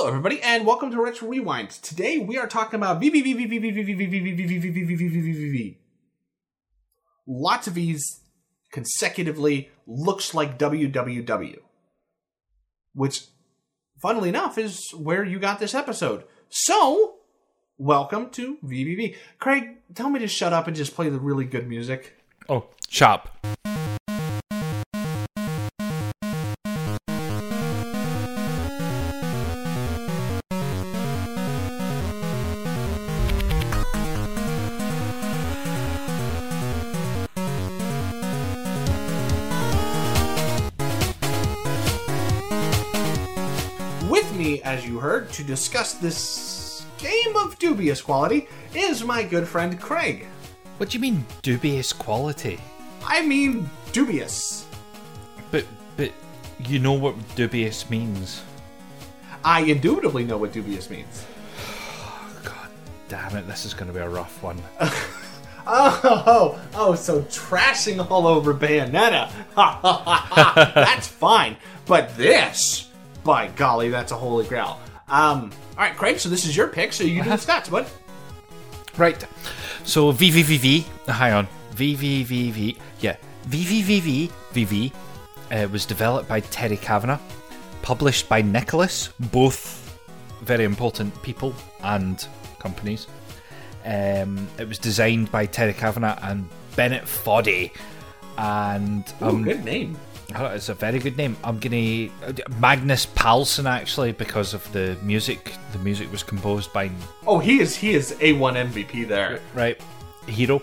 Hello, everybody, and welcome to Retro Rewind. Today we are talking about lots of V's consecutively looks like WWW, which, funnily enough, is where you got this episode. So, welcome to VBV. Craig, tell me to shut up and just play the really good music. Oh, chop. Discuss this game of dubious quality is my good friend Craig. What do you mean dubious quality? I mean, dubious. But but you know what dubious means. I indubitably know what dubious means. God damn it, this is going to be a rough one. Oh, oh, so trashing all over Bayonetta. Ha, ha, ha, ha. That's fine. But this, by golly, that's a holy grail. Um, all right, Craig, so this is your pick, so you do the stats, bud. Right. So VVVV, hang on. VVVV, yeah. VVVV uh, was developed by Terry Cavanagh, published by Nicalis, both very important people and companies. Um, it was designed by Terry Cavanagh and Bennett Foddy. And Ooh, um, good name. Oh, it's a very good name. I'm gonna Magnus Palsson actually because of the music. The music was composed by Oh, he is he is A1 MVP there. right Hero,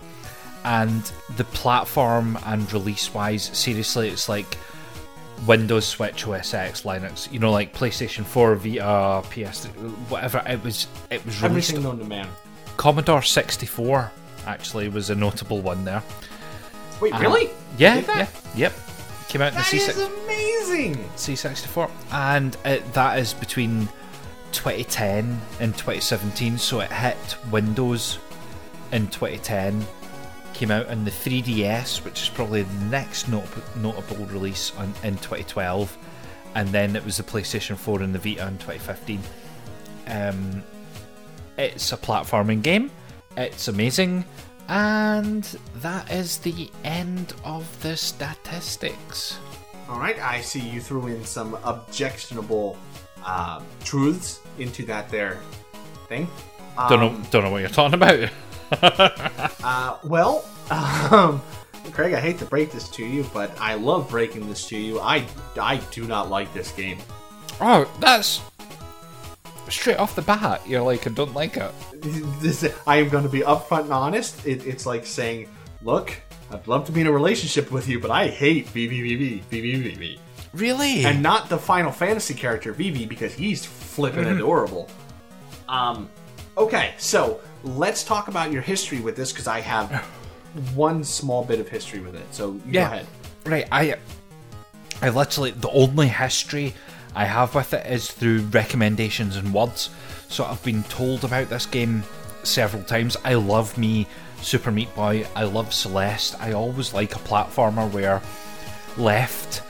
and the platform and release wise, seriously, it's like Windows, Switch, OS X, Linux. You know, like PlayStation 4, Vita, PS, whatever. It was it was released. Everything known to man. Commodore 64 actually was a notable one there. Wait, really? Yeah, yeah, yep. Came out in the C6. amazing. C64, and it, that is between 2010 and 2017. So it hit Windows in 2010, came out in the 3DS, which is probably the next not- notable release on, in 2012, and then it was the PlayStation 4 and the Vita in 2015. Um, it's a platforming game. It's amazing. And that is the end of the statistics. All right, I see you threw in some objectionable um, truths into that there thing. Um, Don't know, don't know what you're talking about. Uh, well, um, Craig, I hate to break this to you, but I love breaking this to you. I I do not like this game. Oh, that's straight off the bat. You're like, I don't like it. This, I am going to be upfront and honest. It, it's like saying, "Look, I'd love to be in a relationship with you, but I hate VVVV, VVVV." Really? and not the Final Fantasy character Vivi because he's flippin' adorable. Um, okay, so let's talk about your history with this because I have one small bit of history with it. So yeah. go ahead. Right. I, I literally the only history I have with it is through recommendations and words. So I've been told about this game several times. I love me Super Meat Boy. I love Celeste. I always like a platformer where left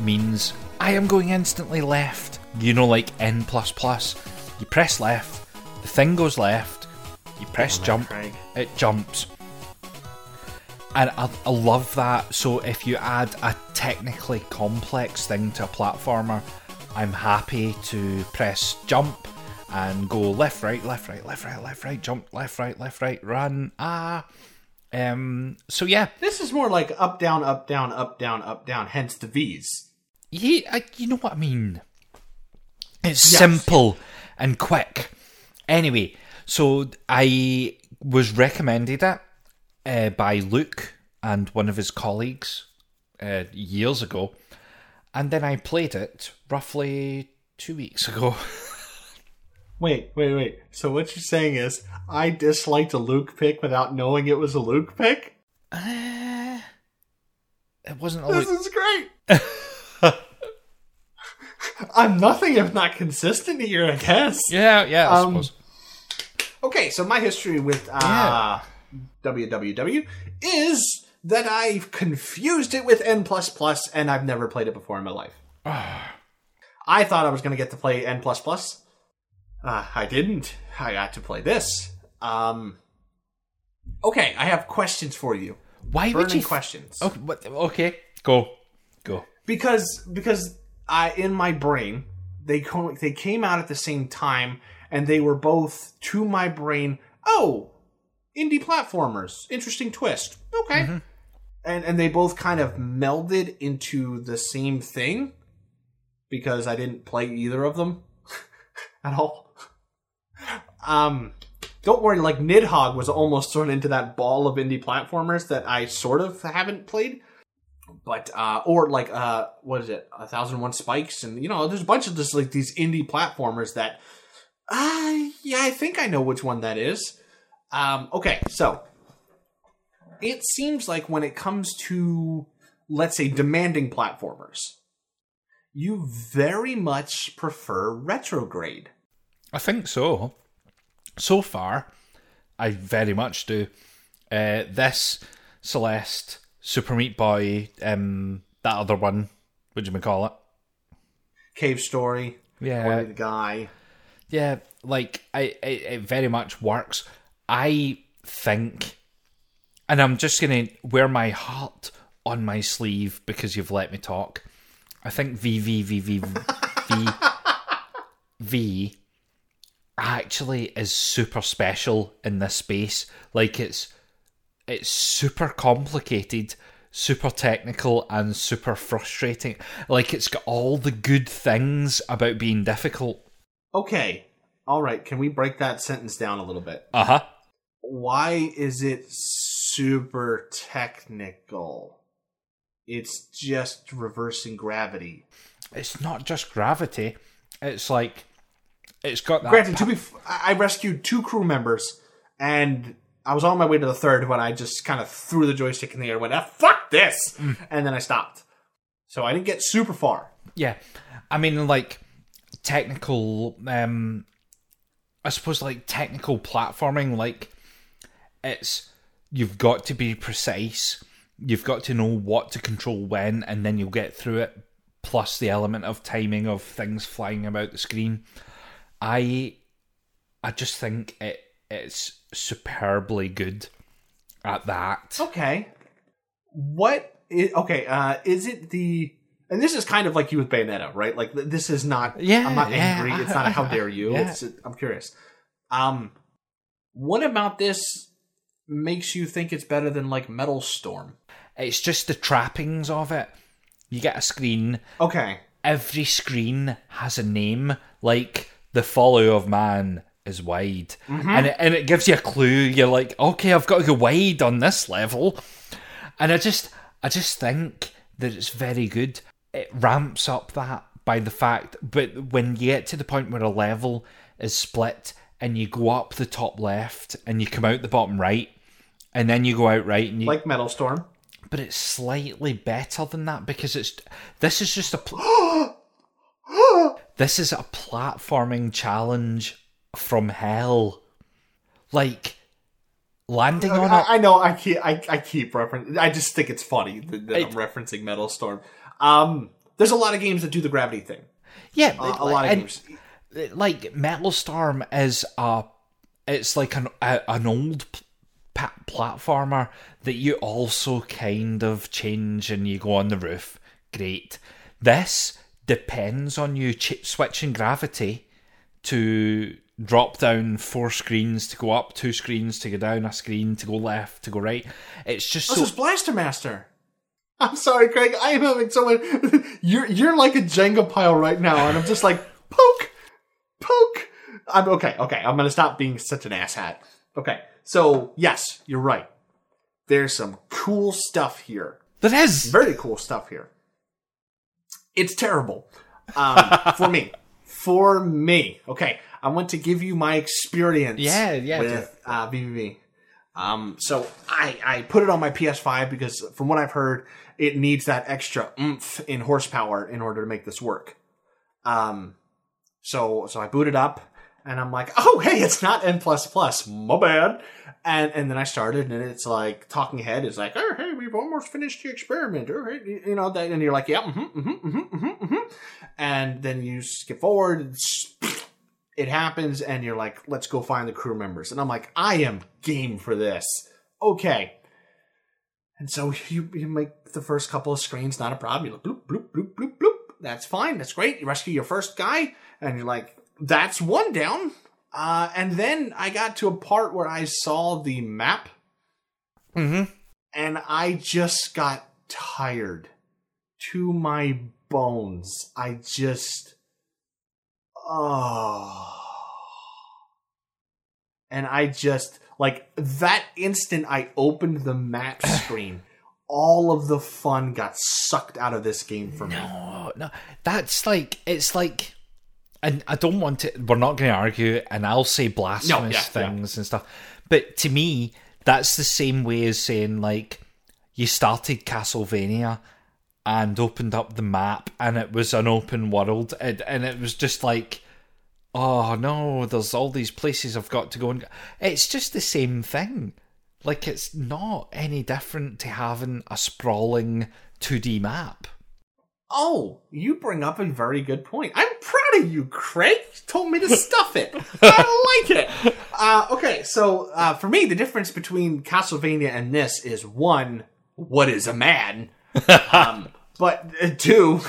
means I am going instantly left. You know, like N plus plus. You press left, the thing goes left. You press it, jump, Craig. it jumps. And I, I love that. So if you add a technically complex thing to a platformer, I'm happy to press jump and go left, right, left, right, left, right, left, right, jump, left, right, left, right, run. Ah. Um. So yeah, This is more like up, down, up, down, up, down, up, down. Hence the V's. Yeah, I, you know what I mean. It's Yes. simple and quick. Anyway, so I was recommended it uh, by Luke and one of his colleagues uh, years ago, and then I played it roughly two weeks ago. Wait, wait, wait. So what you're saying is I disliked a Luke pick without knowing it was a Luke pick? Uh, it wasn't a This Luke. is great. I'm nothing if not consistent here, I guess. Yeah, yeah, I Um, suppose. Okay, so my history with uh, WWW is that I've confused it with N and I've never played it before in my life. I thought I was going to get to play N Uh, I didn't. I got to play this. Um, okay, I have questions for you. Why Burning would you? questions. Oh, what- okay, go, go. because because I in my brain they co- they came out at the same time and they were both to my brain. Oh, indie platformers, interesting twist. Okay, and and they both kind of melded into the same thing because I didn't play either of them at all. Um. Don't worry, like Nidhogg was almost thrown into that ball of indie platformers that I sort of haven't played but uh or like uh what is it a thousand and one spikes and you know there's a bunch of just like these indie platformers that uh yeah i think i know which one that is um okay so it seems like when it comes to let's say demanding platformers you very much prefer retrograde I think so. So far, I very much do. Uh, this Celeste, Super Meat Boy, um, that other one, what do you call it? cave story Yeah, the guy yeah. Like I, it, it very much works. I think, and I'm just gonna wear my heart on my sleeve because you've let me talk. I think V V V V V V actually is super special in this space. Like it's it's super complicated, super technical, and super frustrating. Like it's got all the good things about being difficult. okay all right can we break that sentence down a little bit Uh huh. why is it super technical? It's just reversing gravity. It's not just gravity. It's like it's got that. Granted, to be, f- I rescued two crew members, and I was on my way to the third when I just kind of threw the joystick in the air, and went, ah, "Fuck this," and then I stopped. So I didn't get super far. Yeah, I mean, like technical. um I suppose like technical platforming. Like it's you've got to be precise. You've got to know what to control when, and then you'll get through it. Plus the element of timing of things flying about the screen. I, I just think it it's superbly good at that. Okay, what? Is, okay, uh, is it the? And this is kind of like you with Bayonetta, right? Like this is not. Yeah, I'm not yeah. angry. It's not how dare you. Yeah. It's, I'm curious. Um, what about this makes you think it's better than like Metal Storm? It's just the trappings of it. You get a screen. Okay, Every screen has a name. Like the follow of man is wide, mm-hmm. and it, and it gives you a clue. You're like, okay, I've got to go wide on this level, and I just I just think that it's very good. It ramps up that by the fact, but when you get to the point where a level is split and you go up the top left and you come out the bottom right, and then you go out right and you like Metal Storm. but it's slightly better than that because it's this is just a pl- this is a platforming challenge from hell like landing on I, it I know I keep I, I keep referencing. I just think it's funny that, that I'm referencing Metal Storm. Um, there's a lot of games that do the gravity thing. yeah Uh, a lot of and, games. like metal storm is a it's like an a, an old platformer that you also kind of change and you go on the roof great this depends on you ch- switching gravity to drop down four screens to go up two screens to go down a screen to go left to go right it's just This so is Blaster Master. I'm sorry, Craig. I am having so much. You're you're like a Jenga pile right now, and I'm just like poke, poke. I'm okay. Okay, I'm gonna stop being such an asshat. Okay, so yes, you're right. There's some cool stuff here. there is Very cool stuff here. It's terrible um, for me. For me. Okay, I want to give you my experience. Yeah, yeah, With uh, VVV. Um, so I I put it on my PS5 because from what I've heard, it needs that extra oomph in horsepower in order to make this work. Um, so so I boot it up and I'm like, oh hey, it's not N plus plus, my bad. And and then I started and it's like talking head is like, oh hey, we've almost finished the experiment. Oh, hey, you know that, and you're like, yeah, mm-hmm, mm-hmm, mm-hmm, mm-hmm, mm-hmm. and then you skip forward, it happens, and you're like, let's go find the crew members. And I'm like, I am game for this. Okay. And so you, you make the first couple of screens not a problem. You're like, bloop, bloop, bloop, bloop, bloop. That's fine. That's great. You rescue your first guy, and you're like, that's one down. Uh, and then I got to a part where I saw the map, Mm-hmm. and I just got tired to my bones. I just, oh. And I just, like, that instant I opened the map screen, all of the fun got sucked out of this game for me. No, no, that's like it's like, and I don't want to. We're not going to argue, and I'll say blasphemous yeah, things and stuff. But to me, that's the same way as saying like you started Castlevania and opened up the map, and it was an open world, and, and it was just like. Oh no, there's all these places I've got to go and it's just the same thing. Like it's not any different to having a sprawling 2D map. Oh, you bring up a very good point. I'm proud of you, Craig. You told me to stuff it. I like it. Uh, okay, so uh, for me, the difference between Castlevania and this is one, what is a man? um, but uh, two,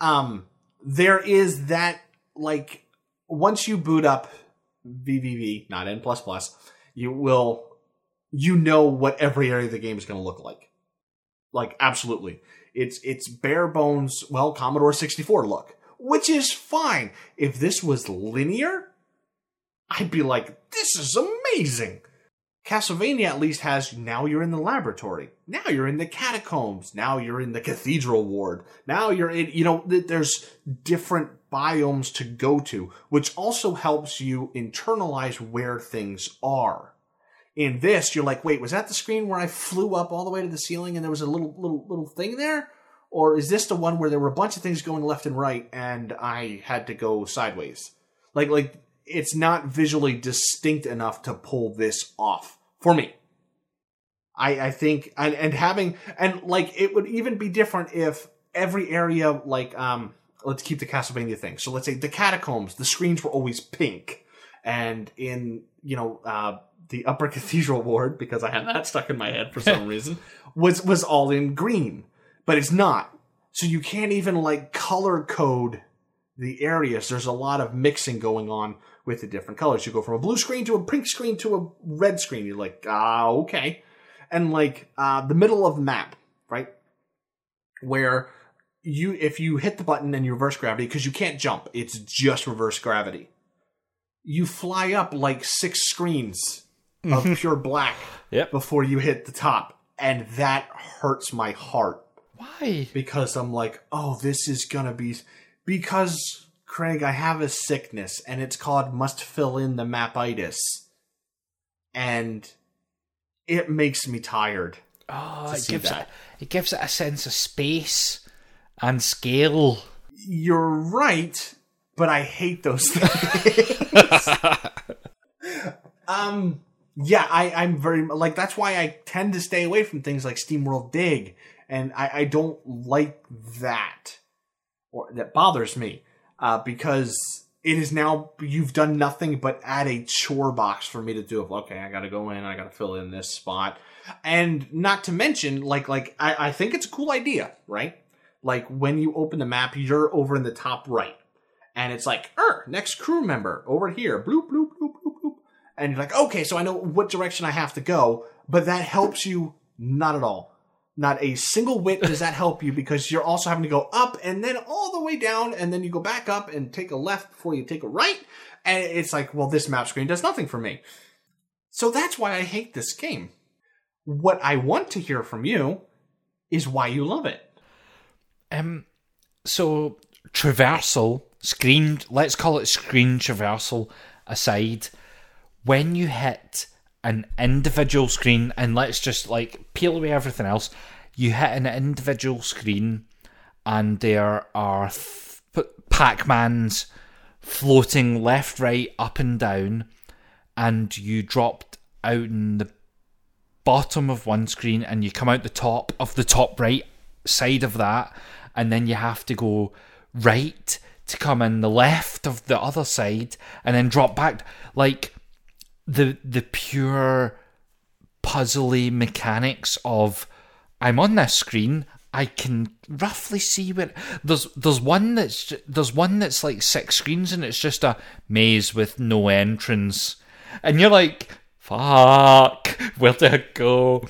um, there is that like once you boot up VVV, not N plus plus, you will you know what every area of the game is going to look like. Like absolutely, it's it's bare bones. Well, Commodore sixty four look, which is fine. If this was linear, I'd be like, this is amazing. Castlevania at least has now you're in the laboratory. Now you're in the catacombs. Now you're in the cathedral ward. Now you're in, you know, there's different biomes to go to, which also helps you internalize where things are. In this, you're like, wait, was that the screen where I flew up all the way to the ceiling and there was a little, little, little thing there? Or is this the one where there were a bunch of things going left and right and I had to go sideways? Like, like, it's not visually distinct enough to pull this off for me. I, I think, and, and having, and like, it would even be different if every area, like, um, let's keep the Castlevania thing. So let's say the catacombs, the screens were always pink. And in, you know, uh, the upper cathedral ward, because I had that stuck in my head for some reason, was, was all in green. But it's not. So you can't even like color code the areas. There's a lot of mixing going on with the different colors. You go from a blue screen to a pink screen to a red screen. You're like, ah, okay. And like uh, the middle of the map, right? Where you, if you hit the button and you reverse gravity, because you can't jump, it's just reverse gravity. You fly up like six screens of pure black Yep. before you hit the top. And that hurts my heart Why? because I'm like, oh, this is gonna be because Craig, I have a sickness and it's called must fill in the mapitis, and it makes me tired. Oh, to it see gives that. it it gives it a sense of space and scale. You're right, but I hate those things. um, yeah, I, I'm very like that's why I tend to stay away from things like SteamWorld Dig, and I, I don't like that, or that bothers me, uh, because it is now you've done nothing but add a chore box for me to do. Okay, I got to go in, I got to fill in this spot, and not to mention like like I, I think it's a cool idea, right? Like when you open the map, you're over in the top right and it's like, er, next crew member over here, bloop, bloop, bloop, bloop, bloop. And you're like, okay, so I know what direction I have to go, but that helps you not at all. Not a single whit does that help you because you're also having to go up and then all the way down, and then you go back up and take a left before you take a right. And it's like, well, this map screen does nothing for me. So that's why I hate this game. What I want to hear from you is why you love it. Um, so traversal, screen, let's call it screen traversal aside, when you hit an individual screen, and let's just like peel away everything else, you hit an individual screen, and there are th- Pac Mans floating left, right, up, and down, and you dropped out in the bottom of one screen and you come out the top of the top right side of that and then you have to go right to come in the left of the other side and then drop back like the the pure puzzly mechanics of I'm on this screen I can roughly see where there's there's one that's there's one that's like six screens and it's just a maze with no entrance. And you're like fuck where do I go?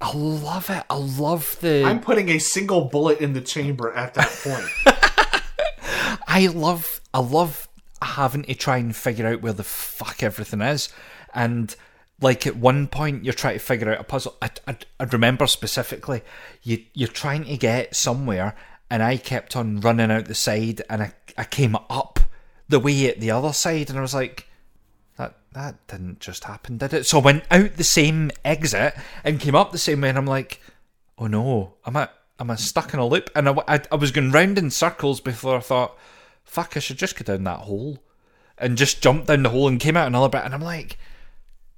I love it. I love the I'm putting a single bullet in the chamber at that point. I love I love having to try and figure out where the fuck everything is, and like at one point you're trying to figure out a puzzle. I, I, I remember specifically you you're trying to get somewhere, and I kept on running out the side, and I I came up the way at the other side, and I was like. That, that didn't just happen, did it? So I went out the same exit and came up the same way, and I'm like, oh no, am I am I stuck in a loop? And I, I, I was going round in circles before I thought, fuck, I should just go down that hole, and just jump down the hole and came out another bit. And I'm like,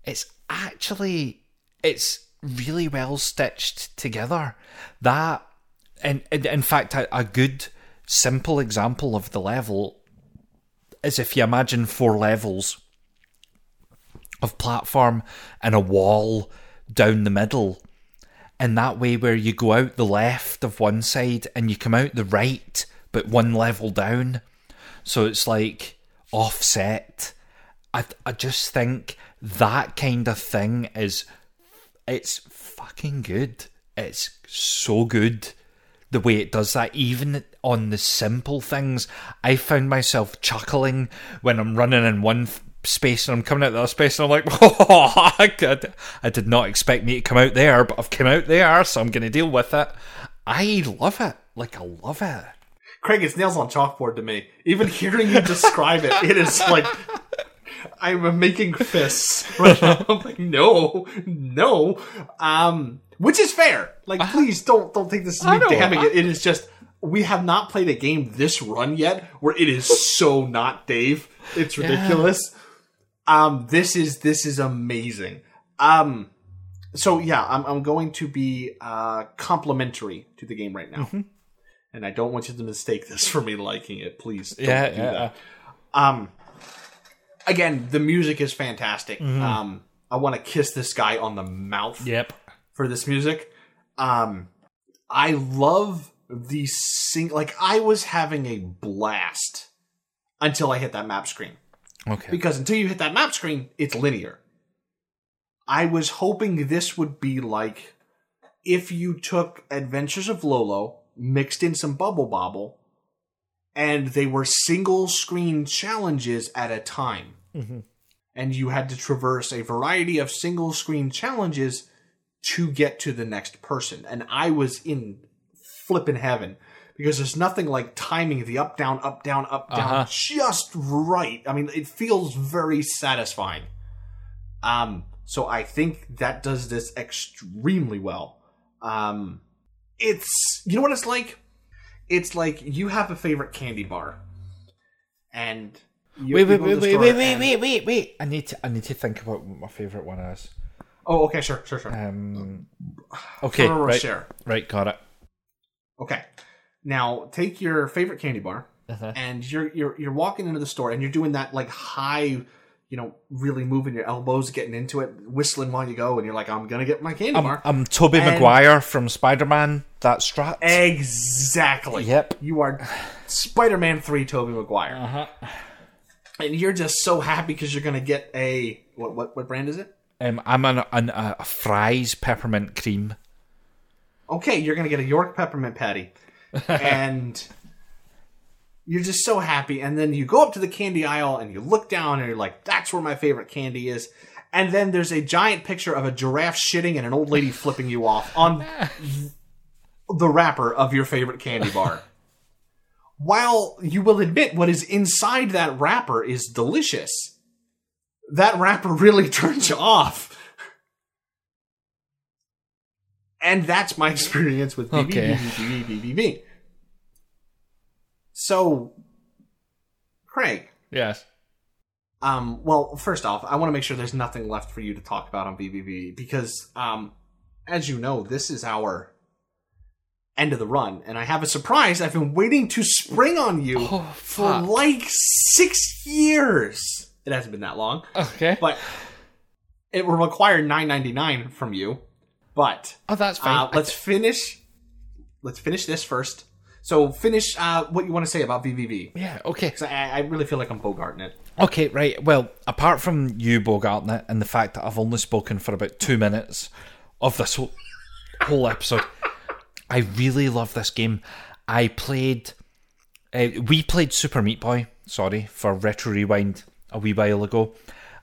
it's actually it's really well stitched together. That and, and in fact, a, a good simple example of the level is if you imagine four levels of platform and a wall down the middle. And that way where you go out the left of one side and you come out the right but one level down. So it's like offset. I i just think that kind of thing is it's fucking good. It's so good the way it does that. Even on the simple things i found myself chuckling when i'm running in one space and i'm coming out the other space and i'm like oh I, did, I did not expect me to come out there but i've come out there so i'm going to deal with it. I love it. Like i love it. Craig, it's nails on chalkboard to me. Even hearing you describe it, it is like I'm making fists right now. I'm like, no, no. Um, which is fair. Like, please don't don't think this is me damning it. It is just we have not played a game this run yet where it is so not Dave. It's ridiculous. Um, this is this is amazing. Um, so yeah, I'm I'm going to be uh complimentary to the game right now. Mm-hmm. And I don't want you to mistake this for me liking it. Please don't Yeah, do yeah. that. Um, again, the music is fantastic. Um, I want to kiss this guy on the mouth yep for this music. Um, I love the sing. Like I was having a blast until I hit that map screen okay because until you hit that map screen, it's linear. I was hoping this would be like if you took Adventures of Lolo, mixed in some Bubble Bobble, and they were single screen challenges at a time. And you had to traverse a variety of single screen challenges to get to the next person. And I was in flippin' heaven because there's nothing like timing the up, down, up, down, up, down Uh-huh. just right. I mean, it feels very satisfying. Um, so I think that does this extremely well. Um, it's you know what it's like. It's like you have a favorite candy bar, and you, wait wait wait wait wait wait wait wait wait i need to i need to think about what my favorite one is Oh, okay, sure, sure, sure. um okay Ferrero right, Rocher. right got it Okay, now take your favorite candy bar, Uh-huh. and you're you're you're walking into the store, and you're doing that like high, you know, really moving your elbows, getting into it, whistling while you go, and you're like, I'm gonna get my candy I'm, bar. I'm Tobey And- Maguire from Spider-Man. That strut. Exactly. Yep. You are Spider-Man Three, Tobey Maguire, Uh-huh. and you're just so happy because you're gonna get a what what what brand is it? Um, I'm an, an a Fry's peppermint cream. okay, you're gonna get a York peppermint patty, and you're just so happy. And then you go up to the candy aisle and you look down and you're like, "That's where my favorite candy is." And then there's a giant picture of a giraffe shitting and an old lady flipping you off on the wrapper of your favorite candy bar. While you will admit what is inside that wrapper is delicious, that wrapper really turns you off. And that's my experience with BB, Okay. BB, BB, BB. So, Craig, Yes. um, well, first off, I want to make sure there's nothing left for you to talk about on BBB because, um, as you know, this is our end of the run, and I have a surprise I've been waiting to spring on you Oh, for like six years. It hasn't been that long, Okay. but it will require nine ninety nine from you. But Oh, that's fine. uh, let's finish. Let's finish this first. So finish uh, what you want to say about VVV. yeah, okay. I, I really feel like I'm bogarting it. Okay, right. Well, apart from you bogarting it and the fact that I've only spoken for about two minutes of this whole, whole episode, I really love this game. I played. Uh, we played Super Meat Boy. Sorry for retro rewind a wee while ago.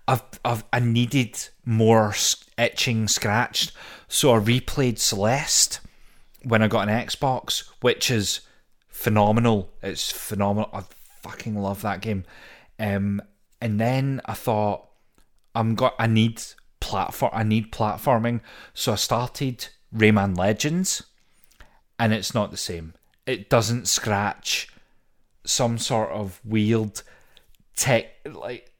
I've, I've I needed more itching scratched, so I replayed Celeste when I got an Xbox, which is phenomenal. It's phenomenal. I fucking love that game. Um, and then I thought I'm got I need platform I need platforming, so I started Rayman Legends, and it's not the same. It doesn't scratch some sort of weird tech like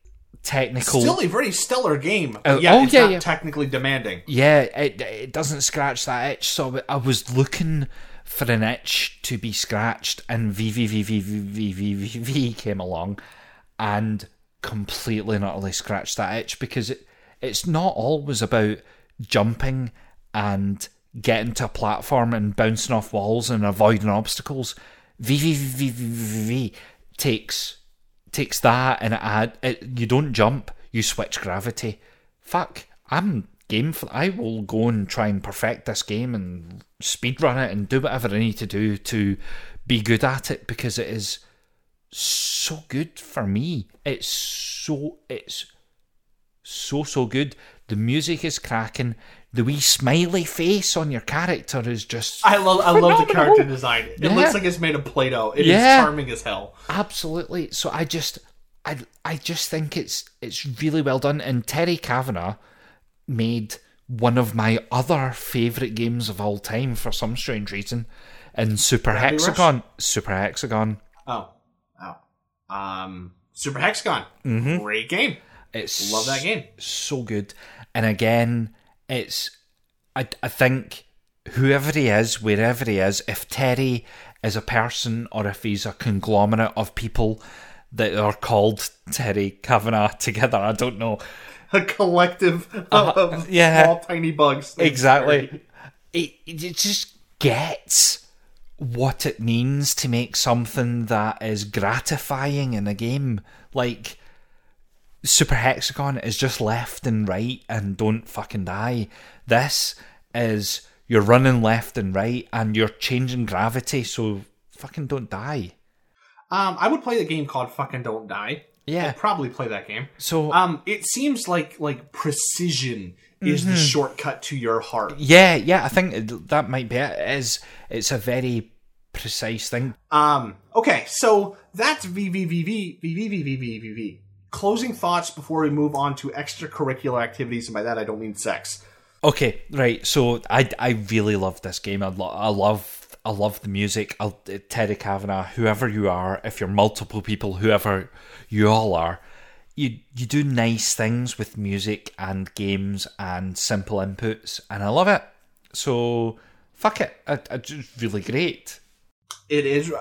technical Still a very stellar game. Oh, yeah, oh, it's yeah, not yeah. technically demanding. yeah, it it doesn't scratch that itch. So I was looking for an itch to be scratched, and VVVVVVVV came along, and completely and utterly scratched that itch because it it's not always about jumping and getting to a platform and bouncing off walls and avoiding obstacles. VVVVVV takes takes that and it add it, you don't jump, you switch gravity. Fuck, I'm game for. I will go and try and perfect this game and speedrun it and do whatever I need to do to be good at it because it is so good for me. It's so it's so so good. The music is cracking. The wee smiley face on your character is just I love I love the character design. It Yeah. looks like it's made of Play-Doh. It is Yeah. charming as hell. absolutely so i just i i just think it's it's really well done and terry cavanagh made one of my other favorite games of all time for some strange reason in super Gravity Rush? hexagon super hexagon Oh, oh, um, Super Hexagon, Mm-hmm. great game. it's Love that game. so good and again it's i i think whoever he is wherever he is if terry is a person or if he's a conglomerate of people that are called terry cavanagh together i don't know A collective of, of Uh-huh. yeah. small tiny bugs. Exactly it, it just gets what it means to make something that is gratifying in a game like super hexagon is just left and right and don't fucking die this is you're running left and right and you're changing gravity so fucking don't die Um, I would play the game called Fucking Don't Die. Yeah. I'd probably play that game. so Um, it seems like like precision is Mm-hmm. the shortcut to your heart. yeah yeah i think that might be it. it is it's a very precise thing Um, okay, so that's VVVV, VVVVVVV. Closing thoughts before we move on to extracurricular activities, and by that I don't mean sex. Okay, right. So I, I really love this game. I, lo- I love I love the music. I, Terry Cavanagh, whoever you are, if you're multiple people, whoever you all are, you you do nice things with music and games and simple inputs, and I love it. So fuck it, I, I really great. It is,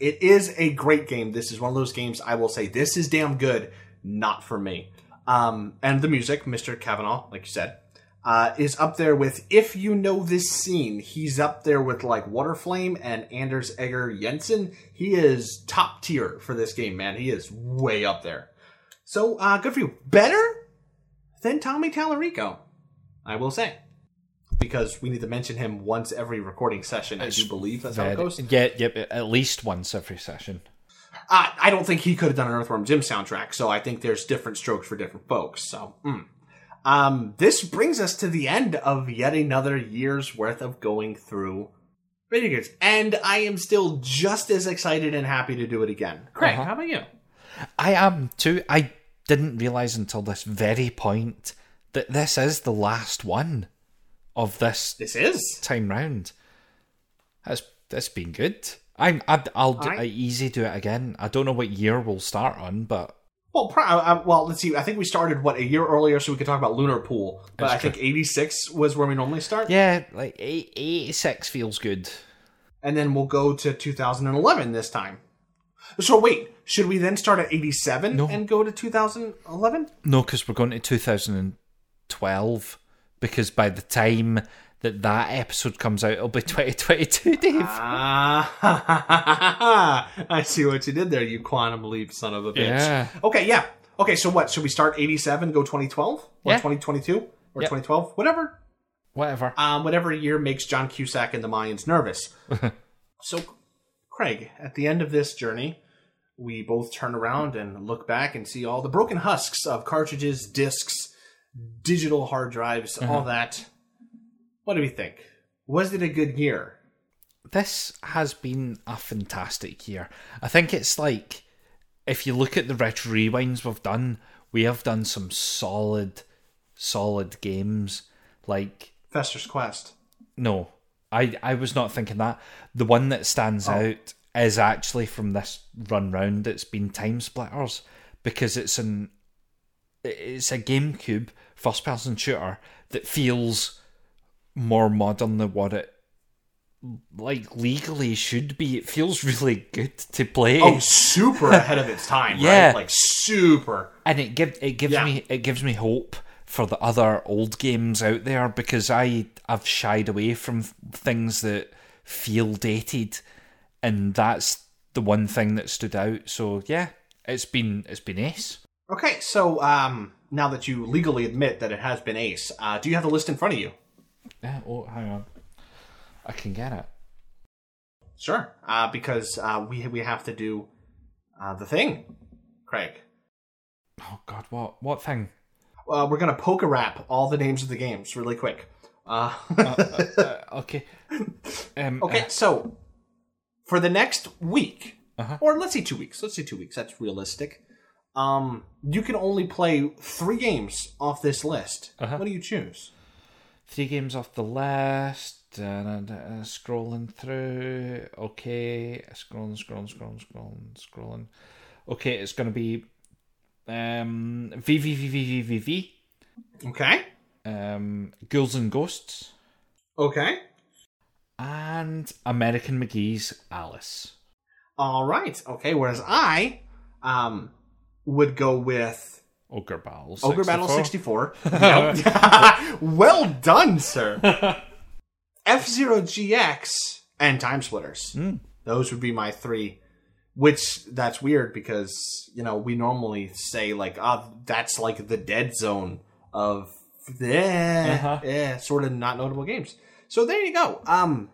it is a great game. This is one of those games I will say this is damn good. Not for me. Um, and the music, Mr. Kavanaugh, like you said, uh, is up there with. If you know this scene, he's up there with like Waterflame and Anders Enger Jensen. He is top tier for this game, man. He is way up there. So uh, good for you. Better than Tommy Tallarico, I will say. Because we need to mention him once every recording session. I do believe that's how it goes. Yeah, yep, at least once every session. Uh, I don't think he could have done an Earthworm Jim soundtrack, so I think there's different strokes for different folks. So, mm. Um, this brings us to the end of yet another year's worth of going through video games, and I am still just as excited and happy to do it again. Craig, Uh-huh. how about you? I am too. I didn't realize until this very point that this is the last one of this This is. time round. That's that's been good. I'm I, I'll do, I- I easy do it again. I don't know what year we'll start on, but Well, pro- uh, well, let's see. I think we started what a year earlier, so we could talk about Lunar Pool. But I think '86 was where we normally start, Yeah, like eight- 86 feels good. and then we'll go to 2011 this time. So wait, should we then start at '87 No. and go to 2011? No, because we're going to 2012. Because by the time that that episode comes out, it'll be 2022, Dave. Ah, I see what you did there, you quantum leap son of a bitch. Yeah. Okay, yeah. Okay, so what? Should we start 87, go 2012? Or Yeah. 2022? Or Yep. 2012? Whatever. Whatever. Um, whatever year makes John Cusack and the Mayans nervous. so, Craig, at the end of this journey, we both turn around and look back and see all the broken husks of cartridges, discs, digital hard drives, all that. What do we think? Was it a good year? this has been a fantastic year. I think it's like if you look at the retro rewinds we've done, we have done some solid, solid games. Like Fester's Quest. no, I I was not thinking that. The one that stands oh. out is actually from this run round. It's been Time Splitters because it's an it's a GameCube first person shooter that feels more modern than what it like legally should be. It feels really good to play. Oh, super ahead of its time, Yeah. right? Like super. and it give it gives Yeah. me it gives me hope for the other old games out there because I I've shied away from things that feel dated, and that's the one thing that stood out. So yeah, it's been it's been ace. Okay, so um, now that you legally admit that it has been Ace, uh, do you have the list in front of you? Yeah, oh, hang on, I can get it. Sure. Uh, because uh, we we have to do uh, the thing, Craig. Oh God, what what thing? Uh, we're gonna poker rap all the names of the games really quick. Uh, Uh, okay. Um, okay, uh, so for the next week, Uh-huh. or let's say two weeks. Let's say two weeks. That's realistic. Um, you can only play three games off this list. Uh-huh. What do you choose? Three games off the list. And uh, scrolling through. Okay, scrolling, scrolling, scrolling, scrolling, scrolling. Okay, it's going to be um, VVVVVVV, Okay. um, Ghouls and Ghosts, Okay. and American McGee's Alice. All right. Okay. Whereas I um would go with Ogre Battle. Ogre Battle 64. 64. Well done, sir. F Zero GX and Time Splitters. Those would be my three. Which that's weird because you know we normally say like ah that's like the dead zone of eh, Uh-huh. eh, sort of not notable games. So there you go. Um,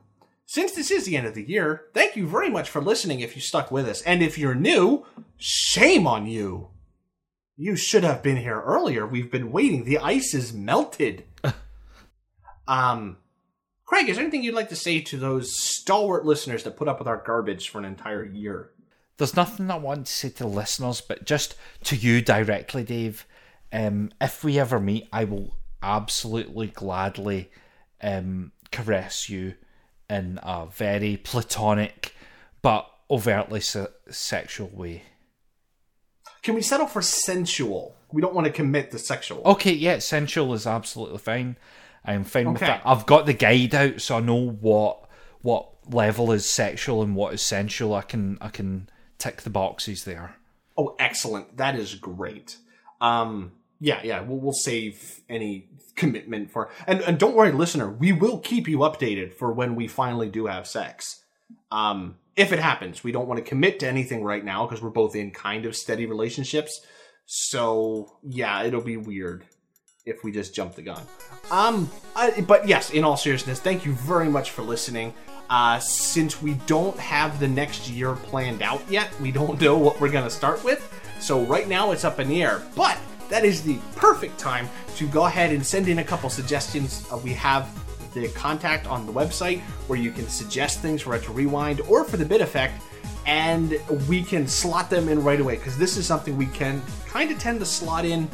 since this is the end of the year, thank you very much for listening. If you stuck with us, and if you're new, shame on you. You should have been here earlier. We've been waiting. The ice is melted. um, Craig, is there anything you'd like to say to those stalwart listeners that put up with our garbage for an entire year? There's nothing I want to say to listeners, but just to you directly, Dave. Um, if we ever meet, I will absolutely gladly um, caress you in a very platonic but overtly se- sexual way. Can we settle for sensual? We don't want to commit the sexual. Okay, yeah, sensual is absolutely fine. I'm fine with that. I've got the guide out, so I know what what level is sexual and what is sensual. I can I can tick the boxes there. Oh, excellent. That is great. Um, yeah, yeah. We'll, we'll save any commitment for, and, and don't worry, listener. We will keep you updated for when we finally do have sex. Um, if it happens, we don't want to commit to anything right now because we're both in kind of steady relationships. So yeah, it'll be weird if we just jump the gun. Um, I, but yes, in all seriousness, thank you very much for listening. Uh, since we don't have the next year planned out yet, we don't know what we're to start with. So right now it's up in the air. But that is the perfect time to go ahead and send in a couple suggestions. Uh, we have the contact on the website where you can suggest things for Retro Rewind or for the bit effect, and we can slot them in right away because this is something we can kind of tend to slot in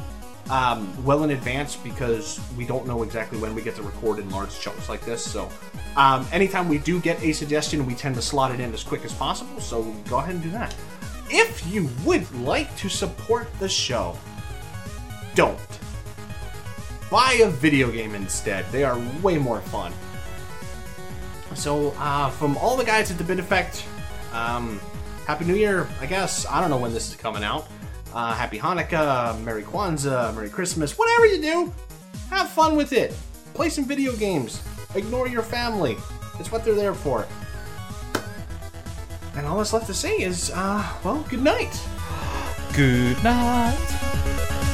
um, well in advance because we don't know exactly when we get to record in large chunks like this. So, um, anytime we do get a suggestion, we tend to slot it in as quick as possible. So, go ahead and do that. if you would like to support the show, don't. Buy a video game instead. They are way more fun. So, uh, from all the guys at the Bit Effect, um, Happy New Year, I guess. I don't know when this is coming out. Uh, happy Hanukkah, Merry Kwanzaa, Merry Christmas, whatever you do, have fun with it. Play some video games. Ignore your family. It's what they're there for. And all that's left to say is, uh, well, good night. Good night.